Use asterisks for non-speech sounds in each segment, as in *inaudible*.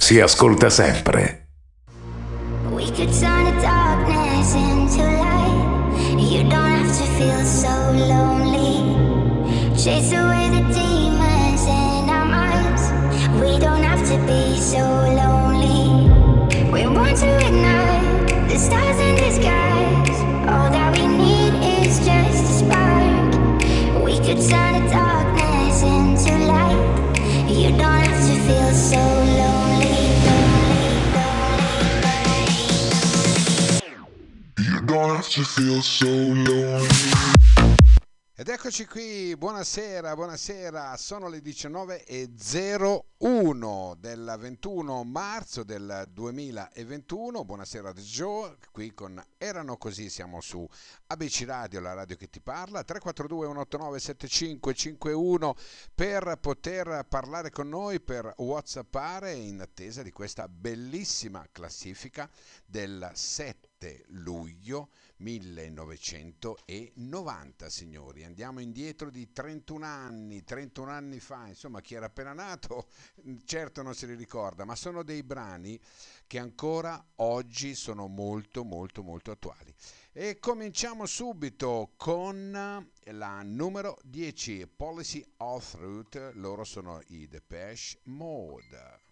Si ascolta sempre. We could turn the darkness into light. You don't have to feel so lonely. Chase away the demons in our minds. We don't have to be so lonely. We want to ignite the stars in the skies. All that we need is just a spark. We could turn the darkness into light. You don't have to feel so lonely. Ed eccoci qui, buonasera, buonasera, sono le 19.01 del 21 marzo del 2021, buonasera da Joe, qui con Erano Così, siamo su ABC Radio, la radio che ti parla, 342 189 7551 per poter parlare con noi, per whatsappare in attesa di questa bellissima classifica del 7 luglio 1990 signori. Andiamo indietro di 31 anni 31 anni fa insomma chi era appena nato *laughs* certo non se li ricorda ma sono dei brani che ancora oggi sono molto molto molto attuali. E cominciamo subito con la numero 10 Policy of Route. Loro sono i Depeche Mode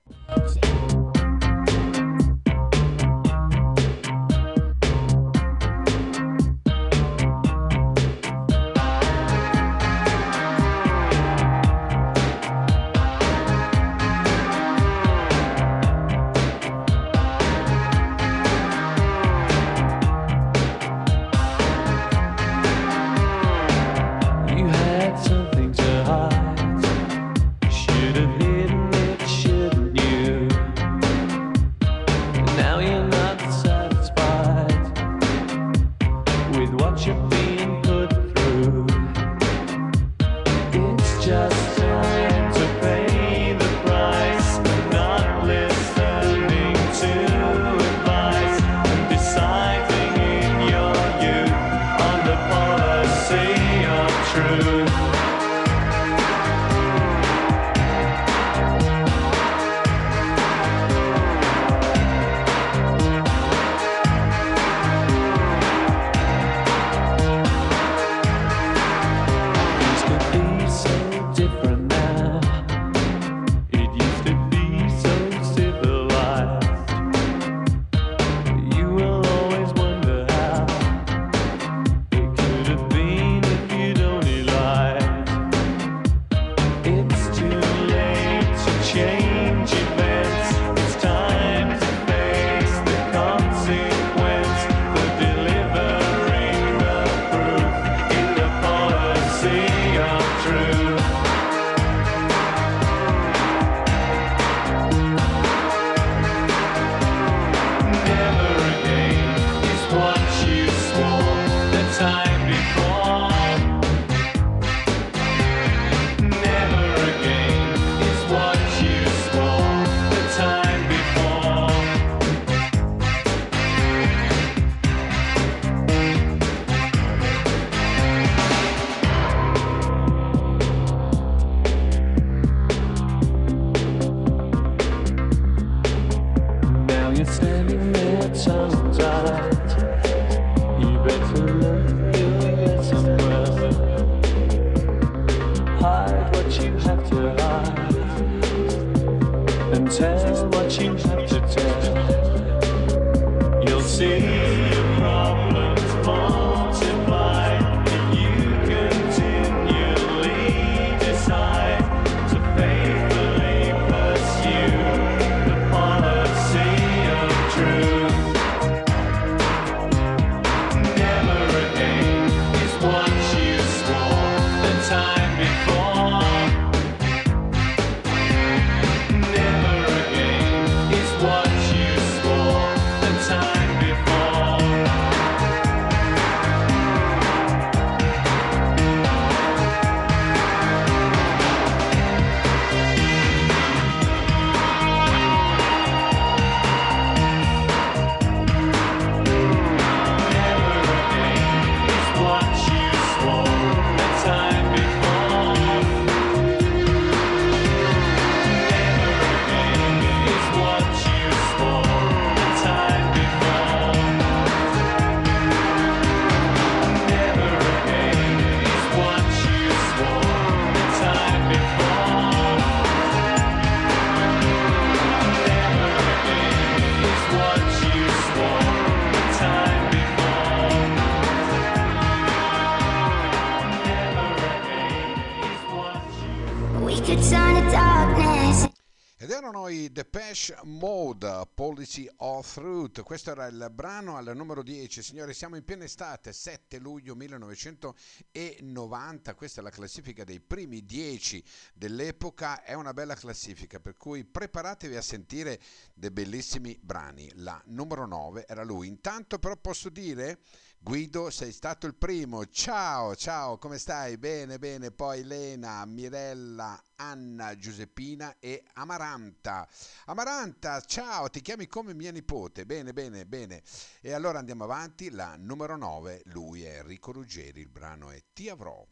Mode, Policy of Truth. Questo era il brano al numero 10. Signori, siamo in piena estate, 7 luglio 1990. Questa è la classifica dei primi 10 dell'epoca. È una bella classifica, per cui preparatevi a sentire dei bellissimi brani. La numero 9 era lui. Intanto però posso dire... Guido, sei stato il primo. Ciao, ciao, come stai? Bene, bene. Poi Lena, Mirella, Anna, Giuseppina e Amaranta. Amaranta, ciao, ti chiami come mia nipote. Bene, bene, bene. E allora andiamo avanti. La numero 9, lui è Enrico Ruggeri. Il brano è Ti avrò.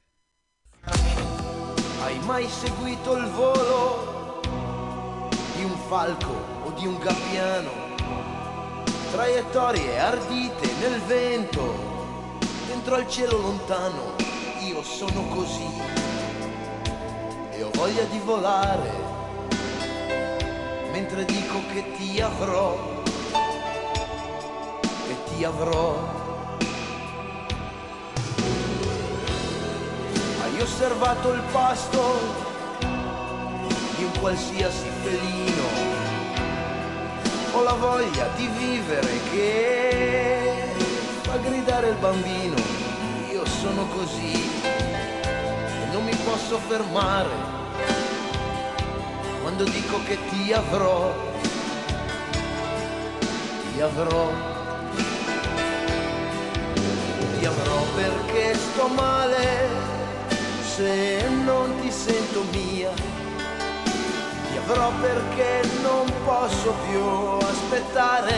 Hai mai seguito il volo di un falco o di un gabbiano? Traiettorie ardite nel vento, dentro al cielo lontano, io sono così e ho voglia di volare, mentre dico che ti avrò ti avrò. Hai osservato il pasto di un qualsiasi felino ho la voglia di vivere che fa gridare il bambino. Io sono così e non mi posso fermare quando dico che ti avrò, ti avrò, ti perché sto male se non ti sento mia ti avrò perché non posso più aspettare.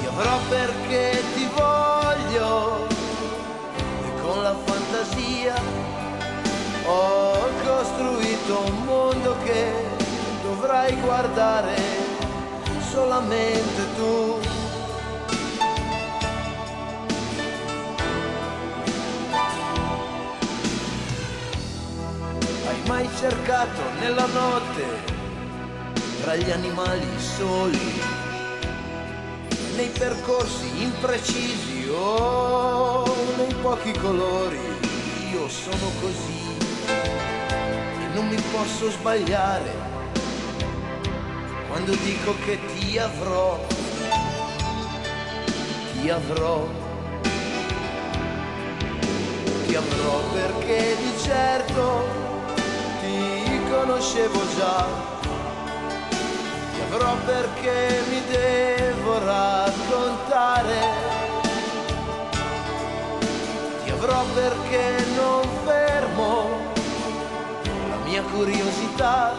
Ti avrò perché ti voglio e con la fantasia ho costruito un mondo che dovrai guardare solamente tu. Mai cercato nella notte tra gli animali soli, nei percorsi imprecisi o nei pochi colori. Io sono così e non mi posso sbagliare quando dico che ti avrò, ti avrò. Ti avrò perché di certo conoscevo già, ti avrò perché mi devo raccontare, ti avrò perché non fermo la mia curiosità.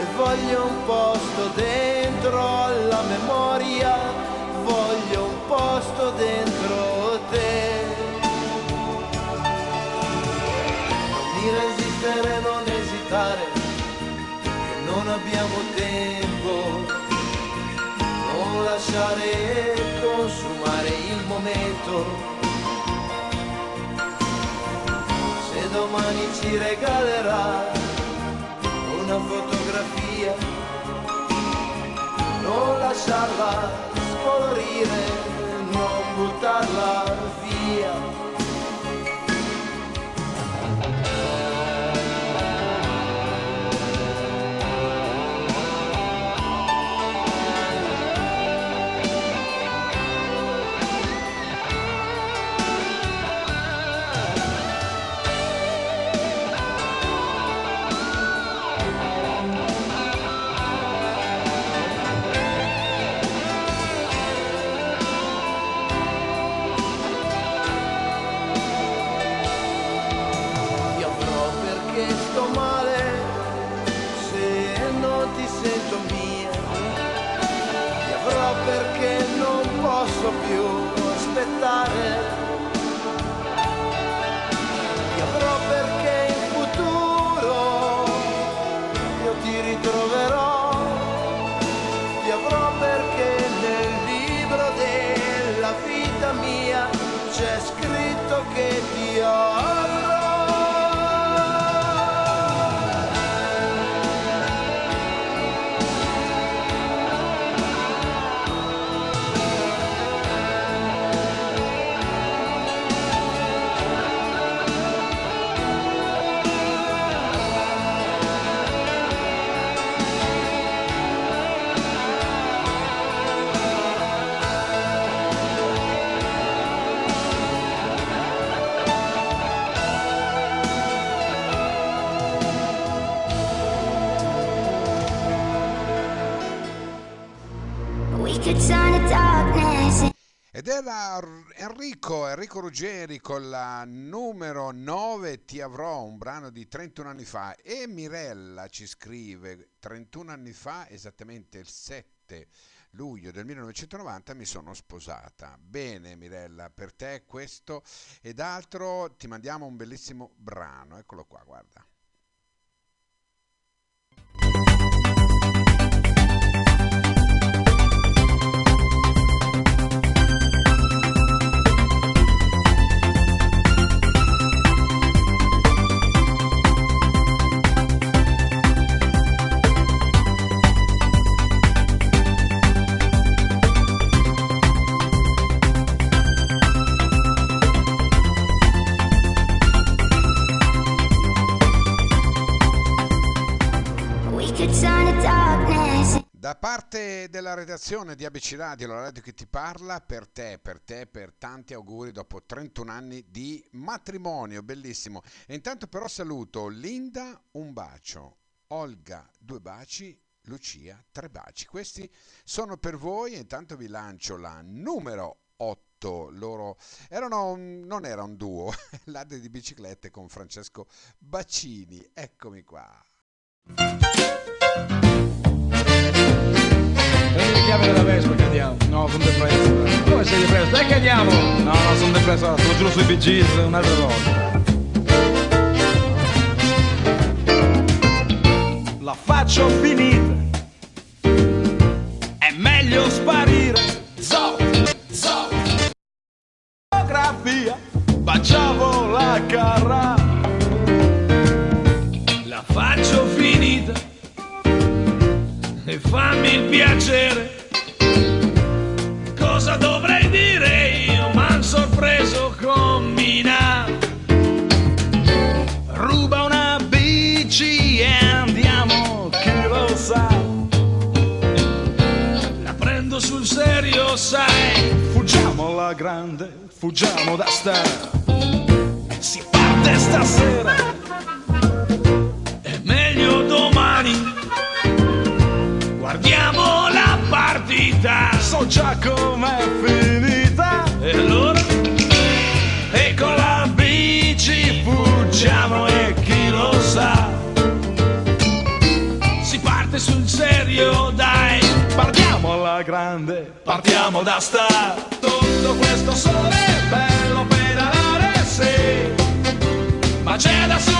E voglio un posto dentro alla memoria, voglio un posto dentro te. di resistere, non abbiamo tempo, non lasciare consumare il momento. Se domani ci regalerà era Enrico, Enrico Ruggeri con la numero 9 Ti avrò, un brano di 31 anni fa. E Mirella ci scrive 31 anni fa, esattamente il 7 luglio del 1990 mi sono sposata. Bene Mirella, per te questo ed altro ti mandiamo un bellissimo brano. Eccolo qua, guarda. Da parte della redazione di ABC Radio, la radio che ti parla, per te, per te, per tanti auguri dopo 31 anni di matrimonio, bellissimo. E intanto però saluto Linda, un bacio, Olga, due baci, Lucia, tre baci. Questi sono per voi intanto vi lancio la numero 8. Loro erano, non era un duo, *laughs* ladri di biciclette con Francesco Bacini. Eccomi qua. Chiavi della Vespa che andiamo. No, sono depresso. Dove sei depresso? Dai che andiamo! No, no, sono depresso, lo giuro sui Gees, un'altra volta. La faccio finita. È meglio sparire. Zot, zot. Fotografia. Baciavo la carra. La faccio finita e fammi il piacere. Cosa dovrei dire io? M'han sorpreso con Mina. Ruba una bici e andiamo, chi lo sa. La prendo sul serio, sai. Fuggiamo alla grande, fuggiamo da sta. Si parte stasera. È meglio domani. Guardiamo la partita, so già com'è finita. E allora? E con la bici fuggiamo e chi lo sa. Si parte sul serio, dai. Partiamo alla grande, partiamo da sta. Tutto questo sole è bello pedalare, sì. Ma c'è da sudare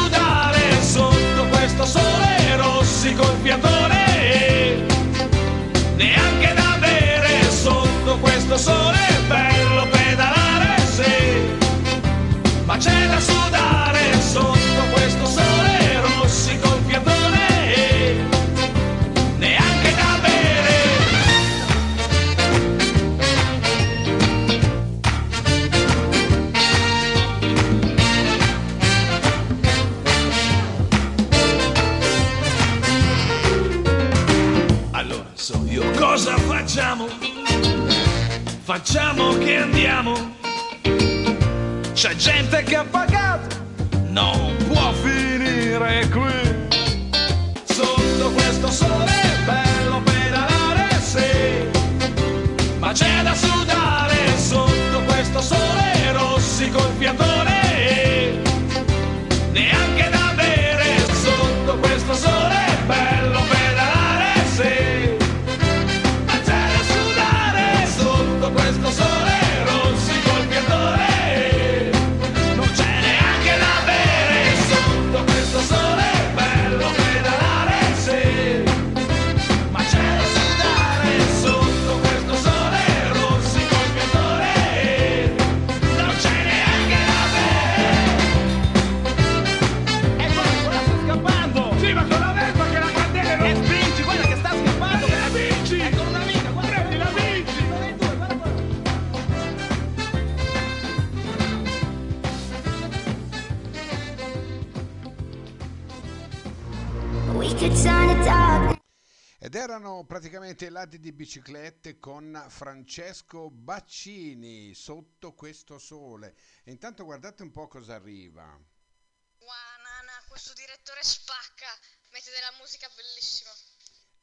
Erano praticamente i ladri di biciclette con Francesco Baccini sotto questo sole. E intanto guardate un po' cosa arriva. Wow, Nana, questo direttore spacca, mette della musica bellissima.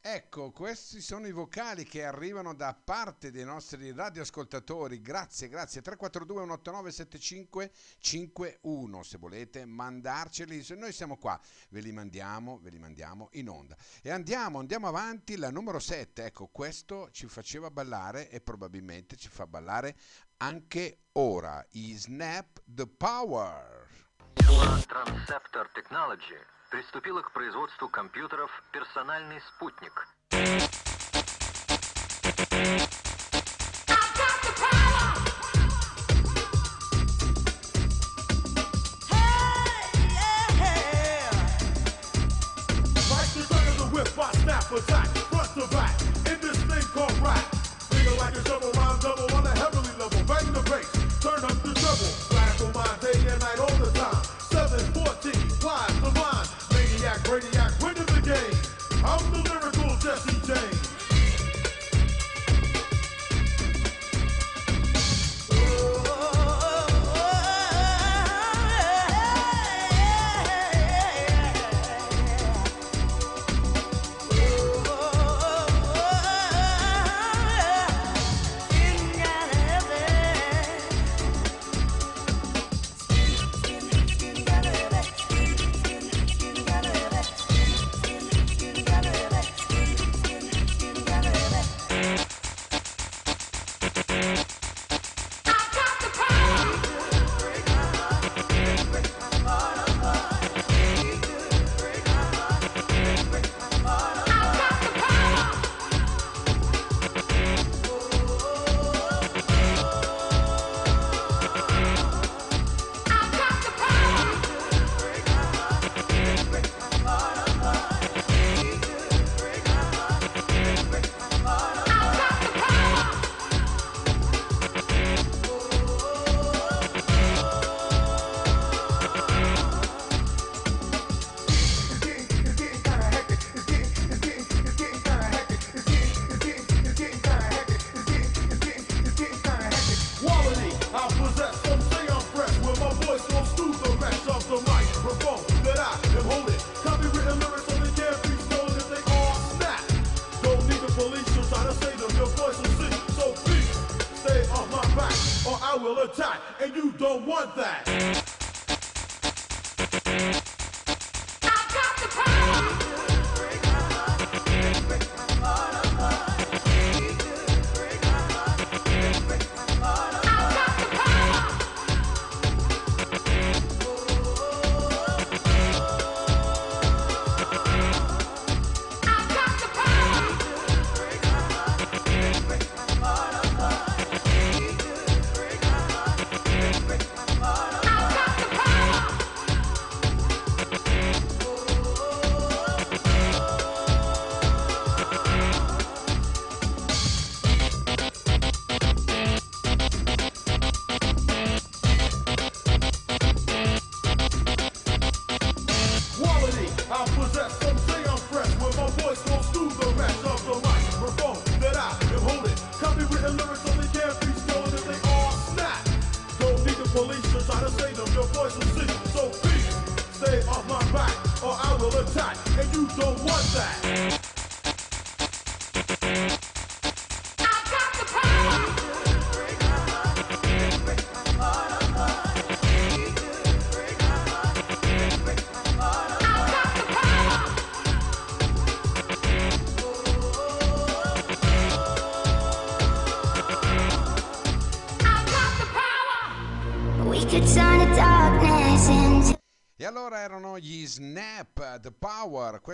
Ecco, questi sono i vocali che arrivano da parte dei nostri radioascoltatori. Grazie, grazie. 342 189 7551 se volete mandarceli. Noi siamo qua, ve li mandiamo, ve li mandiamo in onda. E andiamo, andiamo avanti. La numero 7, ecco, questo ci faceva ballare e probabilmente ci fa ballare anche ora. I Snap the Power. Transceptor Technology. Приступила к производству компьютеров «Персональный спутник».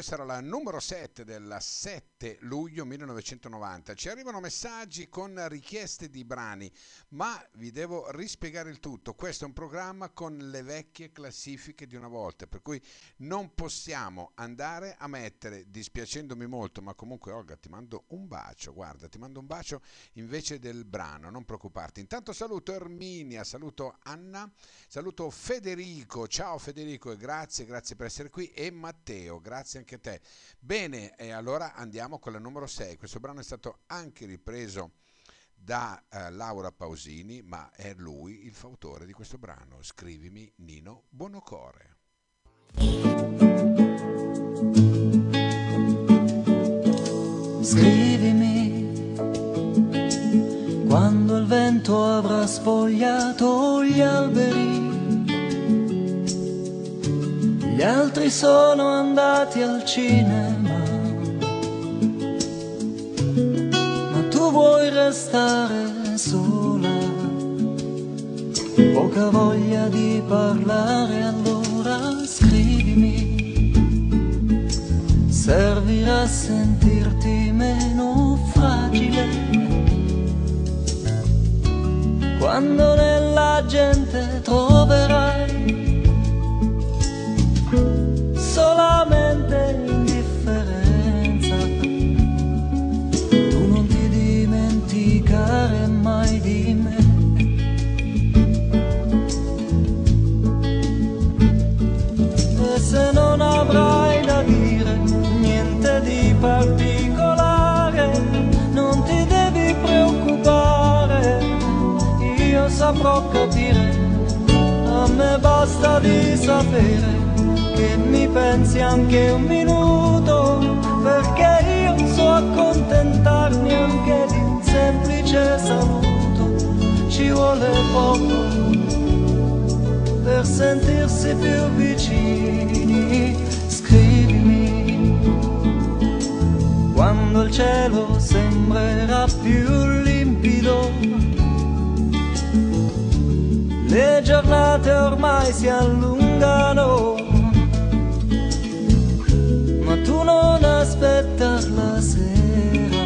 Questa era la numero 7 del 7 luglio 1990. Ci arrivano messaggi con richieste di brani, ma vi devo rispiegare il tutto. Questo è un programma con le vecchie classifiche di una volta, per cui non possiamo andare a mettere, dispiacendomi molto, ma comunque Olga ti mando un bacio, guarda, ti mando un bacio invece del brano, non preoccuparti. Intanto saluto Erminia, saluto Anna, saluto Federico, ciao Federico e grazie, grazie per essere qui e Matteo, grazie anche a te. Bene, e allora andiamo con la numero 6. Questo brano è stato anche ripreso da eh, Laura Pausini, ma è lui il fautore di questo brano. Scrivimi Nino Bonocore. Scrivimi quando il vento avrà spogliato gli alberi. Gli altri sono andati al cinema, ma tu vuoi restare sola. Poca voglia di parlare, allora scrivimi. Servirà a sentirti meno fragile. Quando nella gente troverai solamente indifferenza. Tu non ti dimenticare mai di me. E se non avrai da dire niente di particolare, non ti devi preoccupare, io saprò capire, a me basta di sapere che mi pensi anche un minuto, perché io so accontentarmi anche di un semplice saluto, ci vuole poco per sentirsi più vicini. Scrivimi quando il cielo sembrerà più limpido. Le giornate ormai si allungano, non aspettar la sera.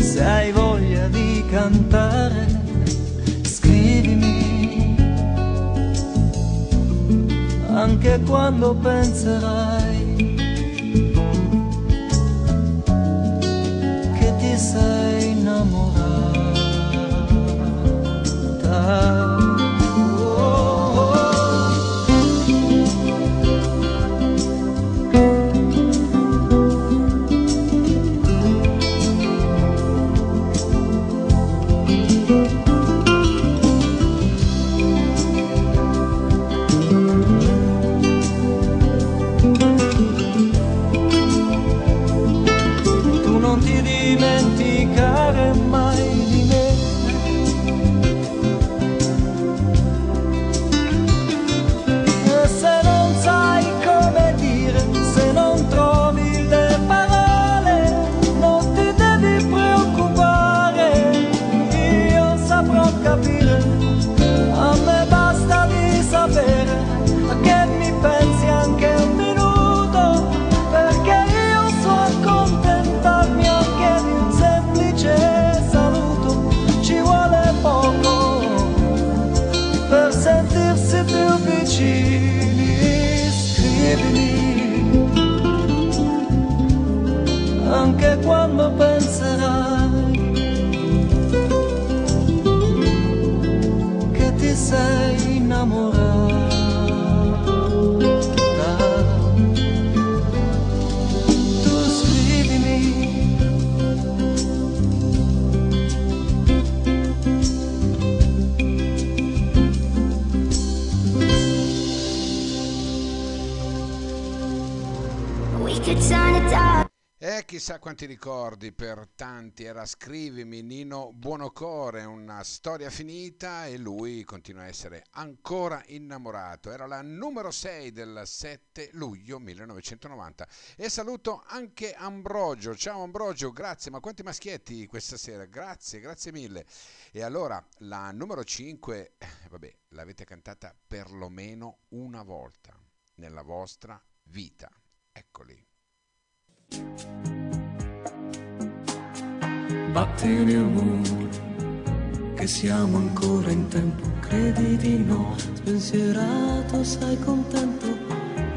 Se hai voglia di cantare, scrivimi. anche quando penserai che ti sei innamorata. Quanti ricordi per tanti era Scrivimi Nino Buonocore, una storia finita e lui continua a essere ancora innamorato. Era la numero 6 del 7 luglio 1990. E saluto anche Ambrogio. Ciao Ambrogio, grazie. Ma quanti maschietti questa sera? Grazie, grazie mille. E allora la numero 5, eh, vabbè, l'avete cantata perlomeno una volta nella vostra vita. Eccoli. Vattene amore, che siamo ancora in tempo, credi di no, spensierato, sei contento.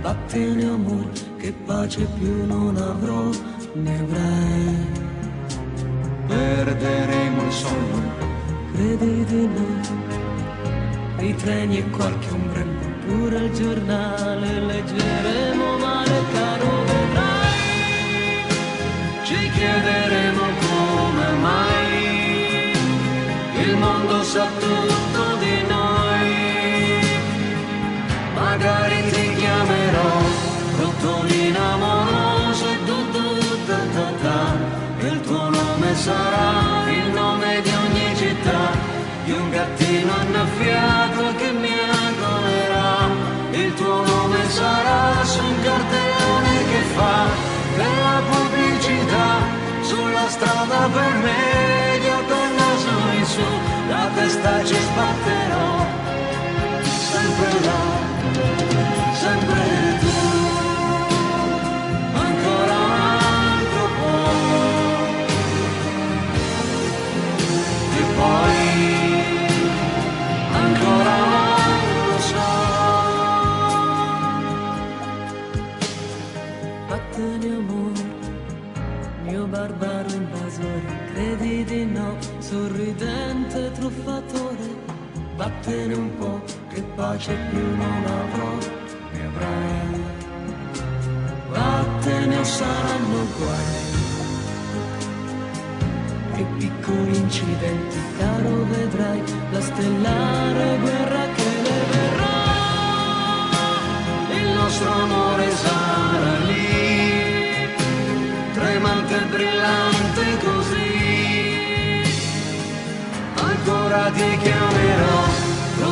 Vattene amore, che pace più non avrò, ne avrai. Perderemo il sonno, credi di no, i treni e qualche ombrello, pure il giornale leggeremo male caro vedrai. Ci chiederemo come mai il mondo sa tutto di noi. Magari ti chiamerò rottolina amorosa, du, du, da, da, da. sarà il nome di ogni città, di un gattino annaffiato che mi agolerà. Il tuo nome sarà su un cartellone che fa della pubblicità strada per medio col naso in su, la testa ci sbatterò, pace più non avrò, ne avrai. Vattene o saranno guai. Che piccoli incidenti, caro vedrai, la stellare guerra che ne verrà il nostro amore sarà lì, tremante e brillante così. Ancora ti chiamerò, tu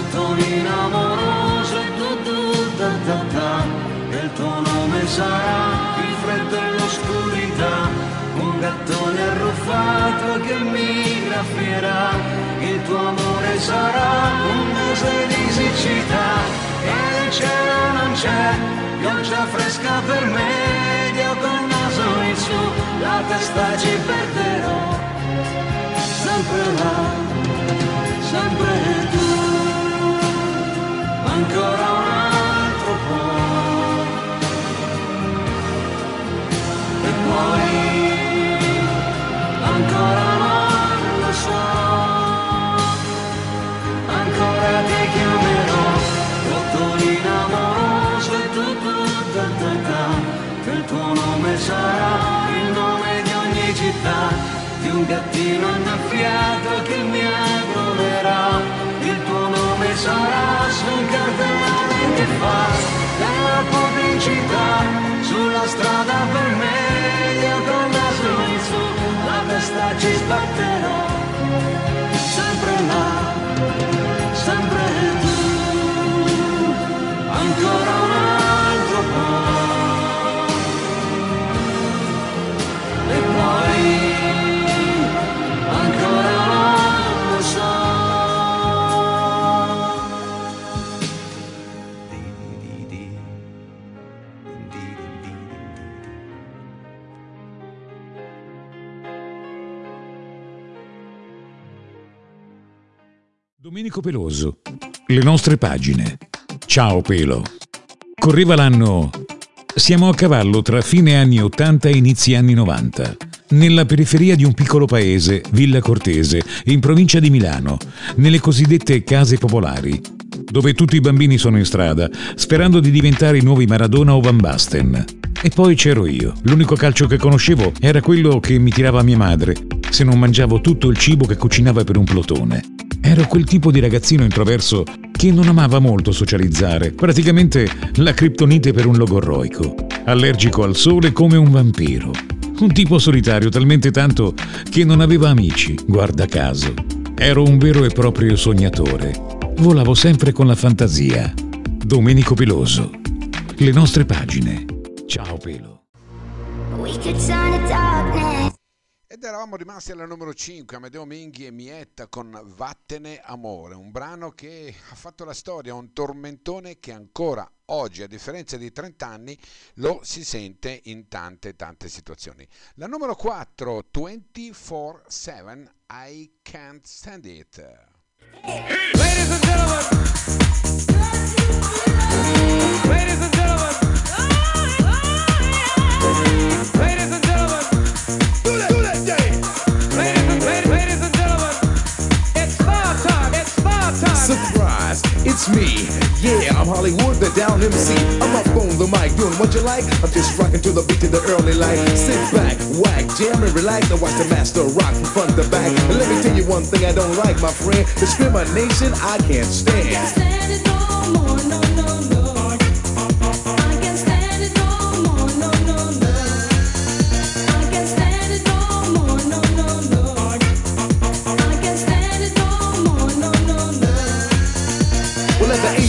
e il tuo nome sarà il freddo e l'oscurità. Un gattone arruffato che mi graffierà, il tuo amore sarà un mese di siccità e il cielo non c'è, pioggia fresca per me, io col naso in su, la testa ci perderò, sempre là, sempre tu, che il tuo nome sarà il nome di ogni città, di un gattino annaffiato che mi agolerà, il tuo nome sarà su un cartellone che fa della pubblicità, sulla strada per me, io con in su, la testa ci sbatterò, Domenico Peloso, le nostre pagine. Ciao Pelo. Correva l'anno... Siamo a cavallo tra fine anni 80 e inizi anni 90. Nella periferia di un piccolo paese, Villa Cortese, in provincia di Milano, nelle cosiddette case popolari, dove tutti i bambini sono in strada, sperando di diventare i nuovi Maradona o Van Basten. E poi c'ero io. L'unico calcio che conoscevo era quello che mi tirava mia madre, se non mangiavo tutto il cibo che cucinava per un plotone. Ero quel tipo di ragazzino introverso che non amava molto socializzare, praticamente la criptonite per un logorroico, allergico al sole come un vampiro. Un tipo solitario talmente tanto che non aveva amici, guarda caso. Ero un vero e proprio sognatore. Volavo sempre con la fantasia. Domenico Peloso. Le nostre pagine. Ciao Pelo. We could turn to darkness. Ed eravamo rimasti alla numero 5, Amedeo Minghi e Mietta con Vattene Amore, un brano che ha fatto la storia, un tormentone che ancora oggi, a differenza di 30 anni, lo si sente in tante tante situazioni. La numero 4, 24-7, I Can't Stand It. Ladies and gentlemen. It's me. Yeah, I'm Hollywood, the down MC. I'm up on the mic, doing what you like. I'm just rocking to the beat of the early light. Sit back, whack, jam and relax. And watch the master rock from front to back. And let me tell you one thing I don't like, my friend. Discrimination, I can't stand. stand it no more, no, no,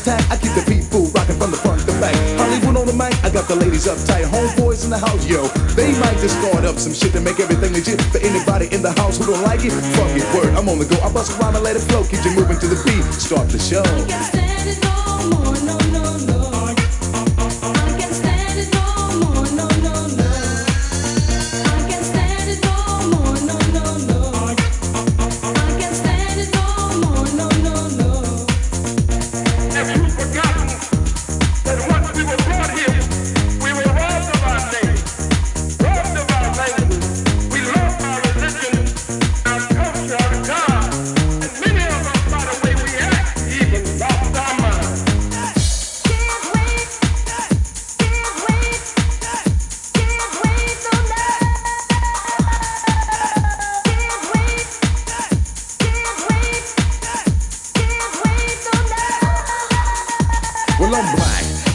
attack. I keep the people rocking from the front to back. Hollywood on the mic, I got the ladies uptight. Homeboys in the house, yo. They might just start up some shit to make everything legit. For anybody in the house who don't like it, fuck it, word. I'm on the go. I bust around and let it flow. Keep you moving to the beat. Start the show.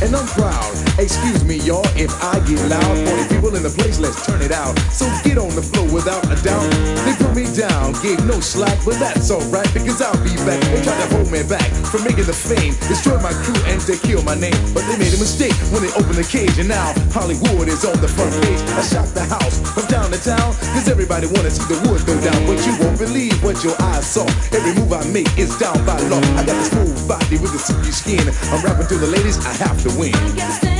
And I'm proud. Excuse me, y'all, if I get loud. 40 people in the place, let's turn it out. So get on the floor without a doubt. They put me down, gave no slack, but that's alright because I'll be back. They tried to hold me back from making the fame, destroy my crew and to kill my name. But they made a mistake when they opened the cage, and now Hollywood is on the front page. I shot the house from down to town because everybody wanna see the wood go down. But you won't believe what your eyes saw. Every move I make is down by law. I got this smooth body with the silky skin. I'm rapping to the ladies, I have to win.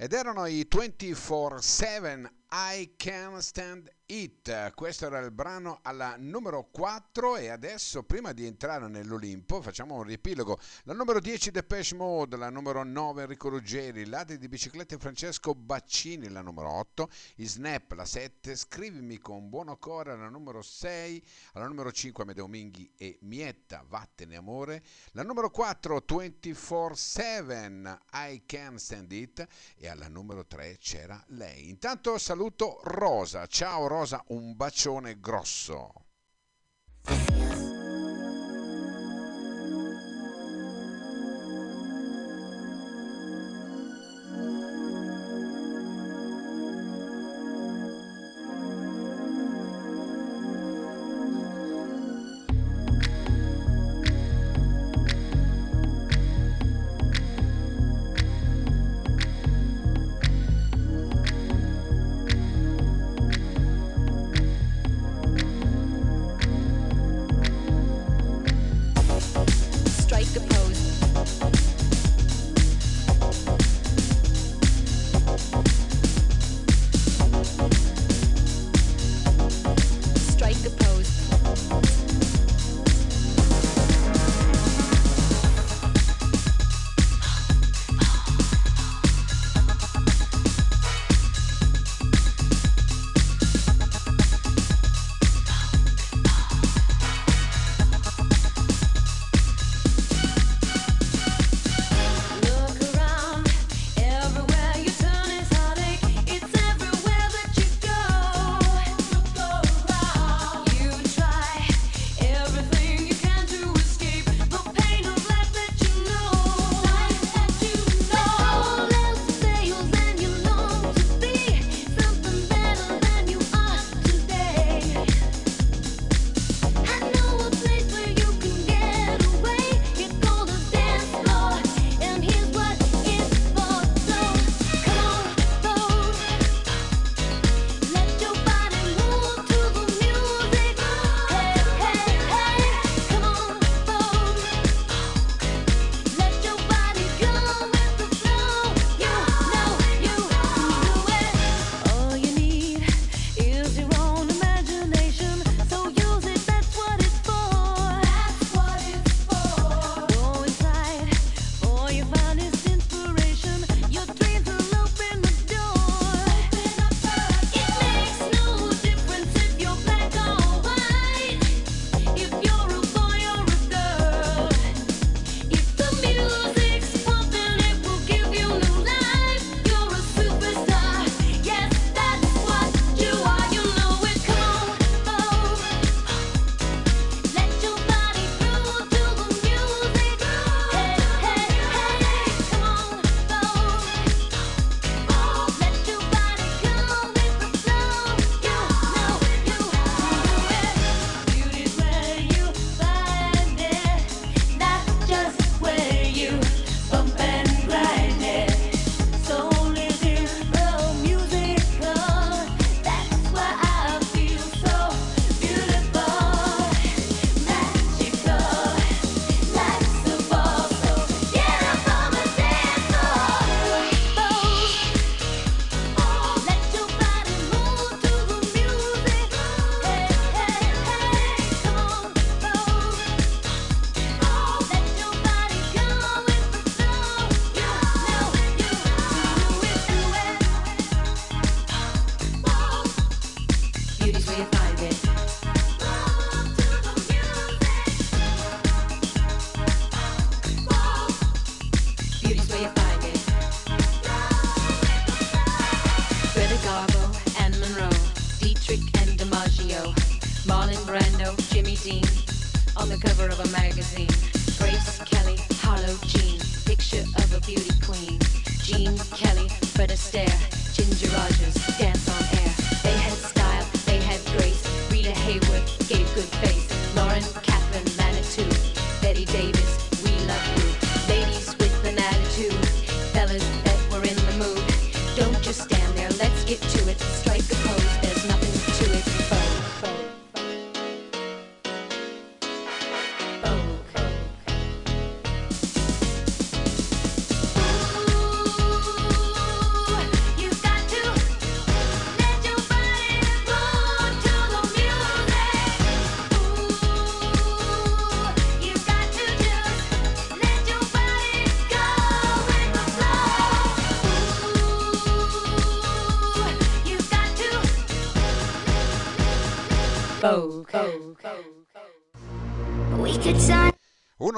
Ed erano i 24-7 I Can Stand It. Questo era il brano alla numero 4 e adesso prima di entrare nell'Olimpo facciamo un riepilogo. La numero 10 Depeche Mode, la numero 9 Enrico Ruggeri, Ladri di biciclette Francesco Baccini, la numero 8, i Snap, la 7, Scrivimi con buono cuore, la numero 6, alla numero 5 Amedeo Minghi e Mietta, Vattene amore, la numero 4 24-7 I Can Stand It e alla numero 3 c'era lei. Intanto saluto Rosa, ciao Rosa, un bacione grosso.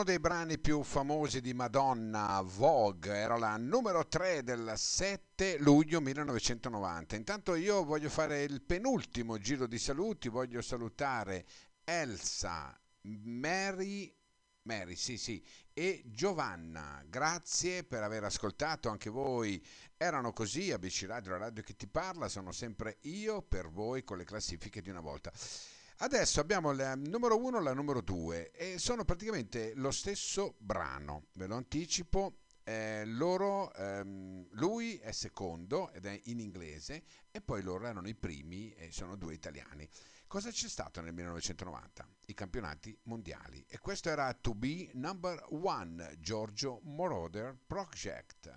Uno dei brani più famosi di Madonna, Vogue, era la numero 3 del 7 luglio 1990. Intanto io voglio fare il penultimo giro di saluti, voglio salutare Elsa, Mary, Mary, sì, sì, e Giovanna. Grazie per aver ascoltato anche voi. Erano così, ABC Radio, la radio che ti parla, sono sempre io per voi con le classifiche di una volta. Adesso abbiamo la numero 1 e la numero 2 e sono praticamente lo stesso brano, ve lo anticipo. eh, loro, ehm, lui è secondo ed è in inglese e poi loro erano i primi e sono due italiani. Cosa c'è stato nel 1990? I campionati mondiali e questo era To Be Number One Giorgio Moroder Project.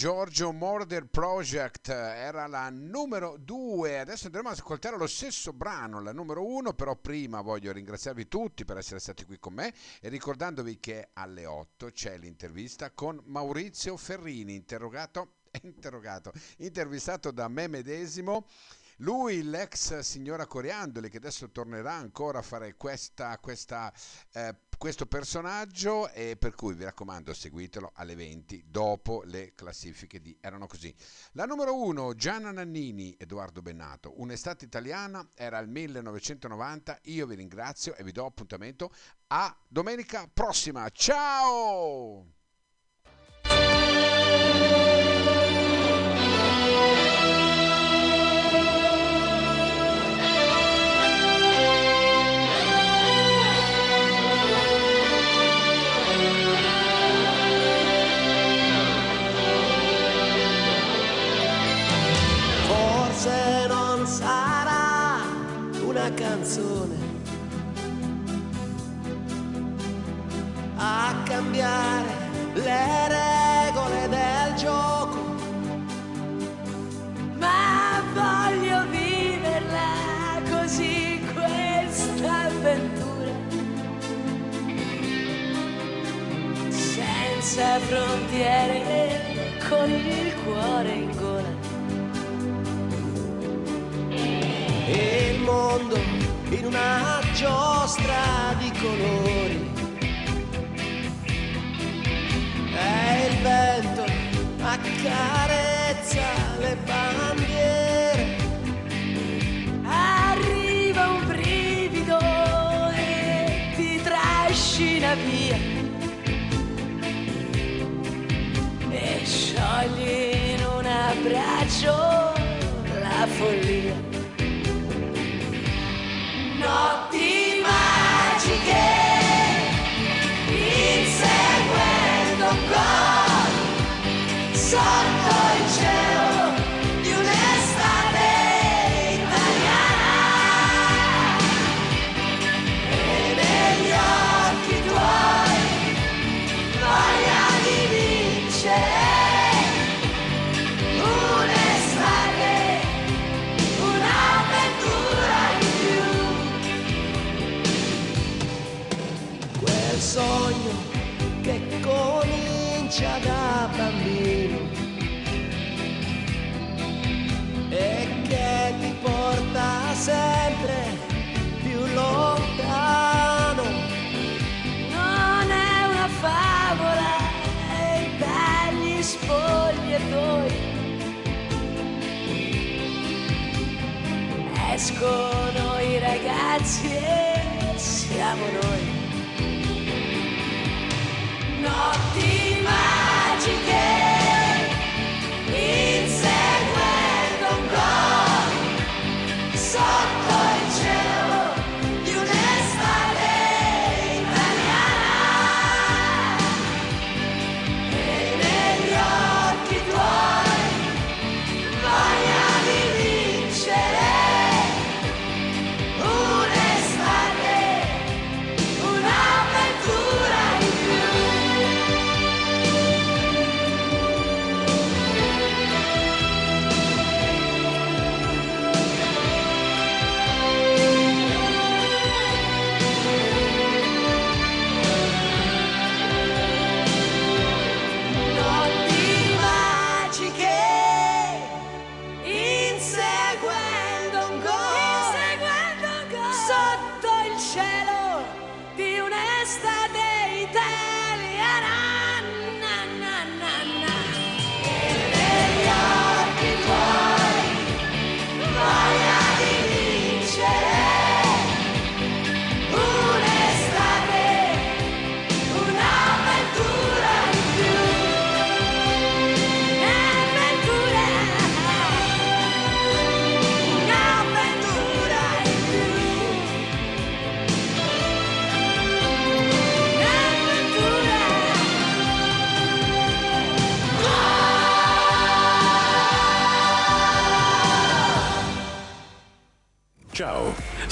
Giorgio Murder Project era la numero due. Adesso andremo ad ascoltare lo stesso brano, la numero uno. Però prima voglio ringraziarvi tutti per essere stati qui con me e ricordandovi che alle 8 c'è l'intervista con Maurizio Ferrini, interrogato, *laughs* interrogato, intervistato da me medesimo. Lui, l'ex signora Coriandoli, che adesso tornerà ancora a fare questa, questa, eh, questo personaggio e per cui vi raccomando seguitelo alle 20 dopo le classifiche di Erano Così. La numero 1, Gianna Nannini, Edoardo Bennato, Un'estate italiana, era il 1990, io vi ringrazio e vi do appuntamento a domenica prossima. Ciao! Frontiere, con il cuore in gola. e il mondo in una giostra di colori. E il vento accarezza sciogli in un abbraccio la follia. Comincia da bambino e che ti porta sempre più lontano. Non è una favola e dagli spogliatoi escono i ragazzi e siamo noi. Notti magiche, together.